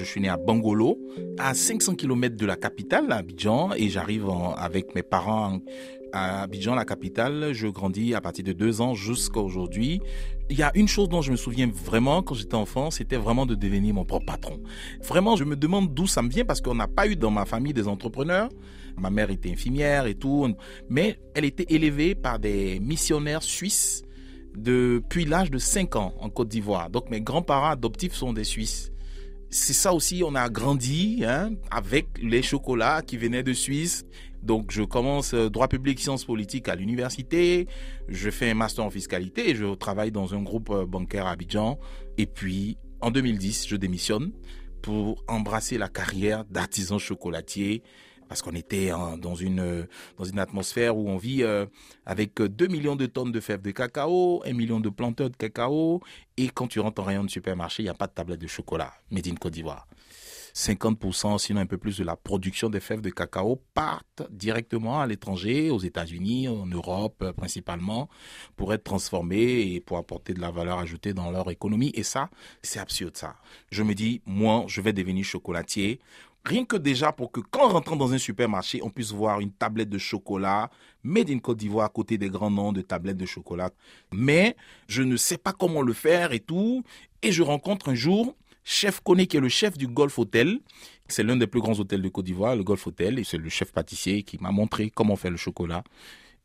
Je suis né à Bangolo, à 500 km de la capitale, Abidjan, et j'arrive avec mes parents à Abidjan, la capitale. Je grandis à partir de deux ans jusqu'à aujourd'hui. Il y a une chose dont je me souviens vraiment quand j'étais enfant, c'était vraiment de devenir mon propre patron. Vraiment, je me demande d'où ça me vient parce qu'on n'a pas eu dans ma famille des entrepreneurs. Ma mère était infirmière et tout, mais elle était élevée par des missionnaires suisses depuis l'âge de 5 ans en Côte d'Ivoire. Donc mes grands-parents adoptifs sont des Suisses. C'est ça aussi, on a grandi hein, avec les chocolats qui venaient de Suisse. Donc je commence euh, droit public, sciences politiques à l'université, je fais un master en fiscalité je travaille dans un groupe euh, bancaire à Abidjan. Et puis en 2010, je démissionne pour embrasser la carrière d'artisan chocolatier parce qu'on était dans une atmosphère où on vit euh, avec 2 millions de tonnes de fèves de cacao, 1 million de planteurs de cacao, et quand tu rentres en rayon de supermarché, il n'y a pas de tablette de chocolat, made in Côte d'Ivoire. 50%, sinon un peu plus de la production des fèves de cacao partent directement à l'étranger, aux États-Unis, en Europe euh, principalement, pour être transformées et pour apporter de la valeur ajoutée dans leur économie. Et ça, c'est absurde ça. Je me dis, moi, je vais devenir chocolatier Rien que déjà pour que quand rentrant dans un supermarché, on puisse voir une tablette de chocolat made in Côte d'Ivoire à côté des grands noms de tablettes de chocolat. Mais je ne sais pas comment le faire et tout. Et je rencontre un jour Chef Koné qui est le chef du Golf Hotel. C'est l'un des plus grands hôtels de Côte d'Ivoire, le Golf Hotel. Et c'est le chef pâtissier qui m'a montré comment faire le chocolat.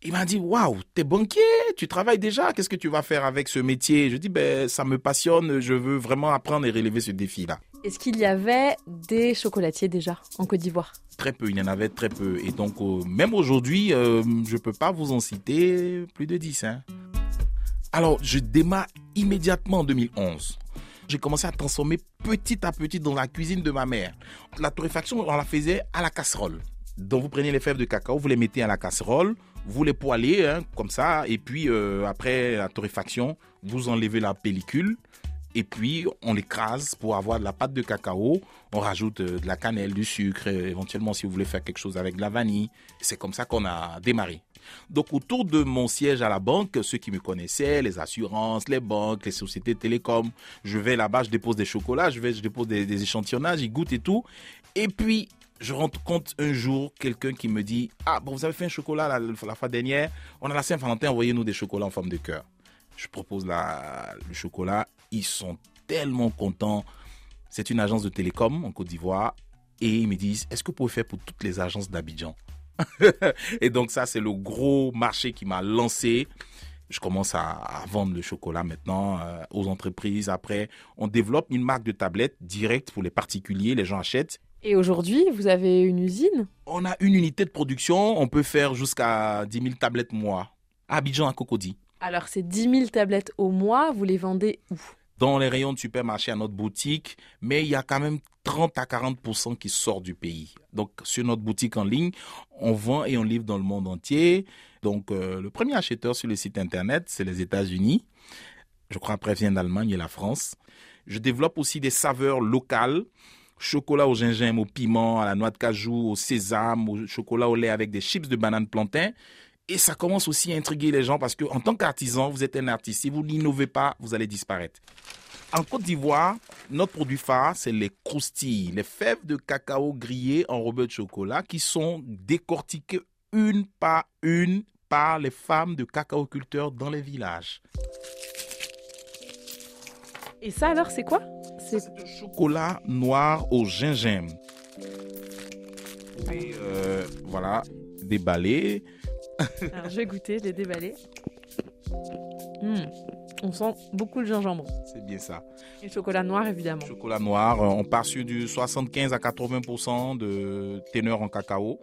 Il m'a dit, waouh, t'es banquier, tu travailles déjà, qu'est-ce que tu vas faire avec ce métier? Je dis, ben, ça me passionne, je veux vraiment apprendre et relever ce défi-là. Est-ce qu'il y avait des chocolatiers déjà en Côte d'Ivoire? Très peu, il y en avait très peu. Et donc, euh, même aujourd'hui, euh, je ne peux pas vous en citer plus de 10. Hein. Alors, je démarre immédiatement en 2011. J'ai commencé à transformer petit à petit dans la cuisine de ma mère. La torréfaction, on la faisait à la casserole. Donc, vous prenez les fèves de cacao, vous les mettez à la casserole, vous les poêlez hein, comme ça, et puis euh, après la torréfaction, vous enlevez la pellicule, et puis on l'écrase pour avoir de la pâte de cacao. On rajoute euh, de la cannelle, du sucre, éventuellement si vous voulez faire quelque chose avec de la vanille. C'est comme ça qu'on a démarré. Donc autour de mon siège à la banque, ceux qui me connaissaient, les assurances, les banques, les sociétés télécom, je vais là-bas, je dépose des chocolats, je vais, je dépose des, échantillonnages, ils goûtent et tout. Et puis je rends compte un jour quelqu'un qui me dit Ah, bon, vous avez fait un chocolat la, fois dernière, on a la Saint-Valentin, envoyez-nous des chocolats en forme de cœur. Je propose le chocolat, ils sont tellement contents. C'est une agence de télécom en Côte d'Ivoire et ils me disent Est-ce que vous pouvez faire pour toutes les agences d'Abidjan? Et donc, ça, c'est le gros marché qui m'a lancé. Je commence à, vendre le chocolat maintenant euh, aux entreprises. Après, on développe une marque de tablette directe pour les particuliers. Les gens achètent et aujourd'hui, vous avez une usine? On a une unité de production. On peut faire jusqu'à 10 000 tablettes mois. À Abidjan, à Cocody. Alors, ces 10 000 tablettes au mois, vous les vendez où? Dans les rayons de supermarché à notre boutique. Mais il y a quand même 30 à 40% qui sortent du pays. Donc, sur notre boutique en ligne, on vend et on livre dans le monde entier. Donc, euh, le premier acheteur sur le site internet, c'est les États-Unis. Je crois après vient d'Allemagne et la France. Je développe aussi des saveurs locales chocolat au gingembre, au piment, à la noix de cajou, au sésame, au chocolat au lait avec des chips de banane plantain. Et ça commence aussi à intriguer les gens parce qu'en tant qu'artisan, vous êtes un artiste. Si vous n'innovez pas, vous allez disparaître. En Côte d'Ivoire, notre produit phare, c'est les croustilles, les fèves de cacao grillées en enrobées de chocolat qui sont décortiquées une par une par les femmes de cacaoculteurs dans les villages. Et ça alors, c'est quoi? C'est du chocolat noir au gingembre. Et euh, voilà, déballé. Alors, je vais goûter. Hmm, on sent beaucoup le gingembre. C'est bien ça. Et le chocolat noir, évidemment. Chocolat noir, euh, on part sur du 75 à 80% de teneur en cacao.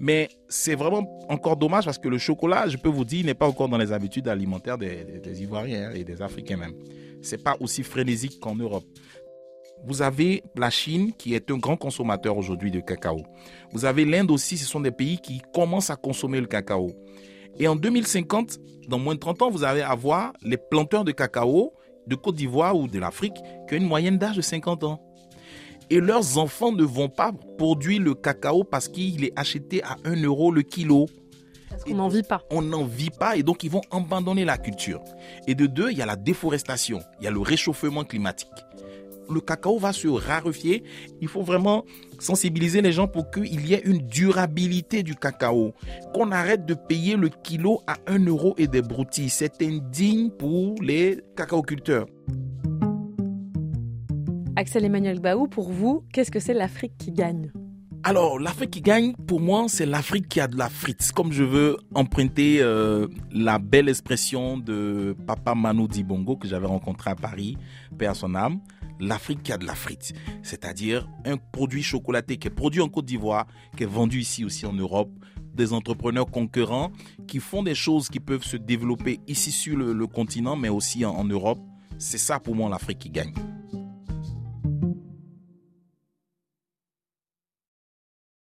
Mais c'est vraiment encore dommage parce que le chocolat, je peux vous dire, n'est pas encore dans les habitudes alimentaires des, des Ivoiriens et des Africains même c'est pas aussi frénésique qu'en Europe. Vous avez la Chine qui est un grand consommateur aujourd'hui de cacao. Vous avez l'Inde aussi, ce sont des pays qui commencent à consommer le cacao. Et en 2050, dans moins de 30 ans, vous allez avoir les planteurs de cacao de Côte d'Ivoire ou de l'Afrique qui ont une moyenne d'âge de 50 ans. Et leurs enfants ne vont pas produire le cacao parce qu'il est acheté à 1 euro le kilo. Parce qu'on n'en vit pas. On n'en vit pas et donc ils vont abandonner la culture. Et de deux, il y a la déforestation, il y a le réchauffement climatique. Le cacao va se raréfier. Il faut vraiment sensibiliser les gens pour qu'il y ait une durabilité du cacao. Qu'on arrête de payer le kilo à 1 euro et des broutilles. C'est indigne pour les cacaoculteurs. Axel Emmanuel Baou, pour vous, qu'est-ce que c'est l'Afrique qui gagne? Alors, l'Afrique qui gagne, pour moi, c'est l'Afrique qui a de la frite. Comme je veux emprunter euh, la belle expression de Papa Manu Dibongo que j'avais rencontré à Paris, père à son âme, l'Afrique qui a de la frite. C'est-à-dire un produit chocolaté qui est produit en Côte d'Ivoire, qui est vendu ici aussi en Europe, des entrepreneurs concurrents qui font des choses qui peuvent se développer ici sur le, continent, mais aussi en Europe. C'est ça pour moi l'Afrique qui gagne.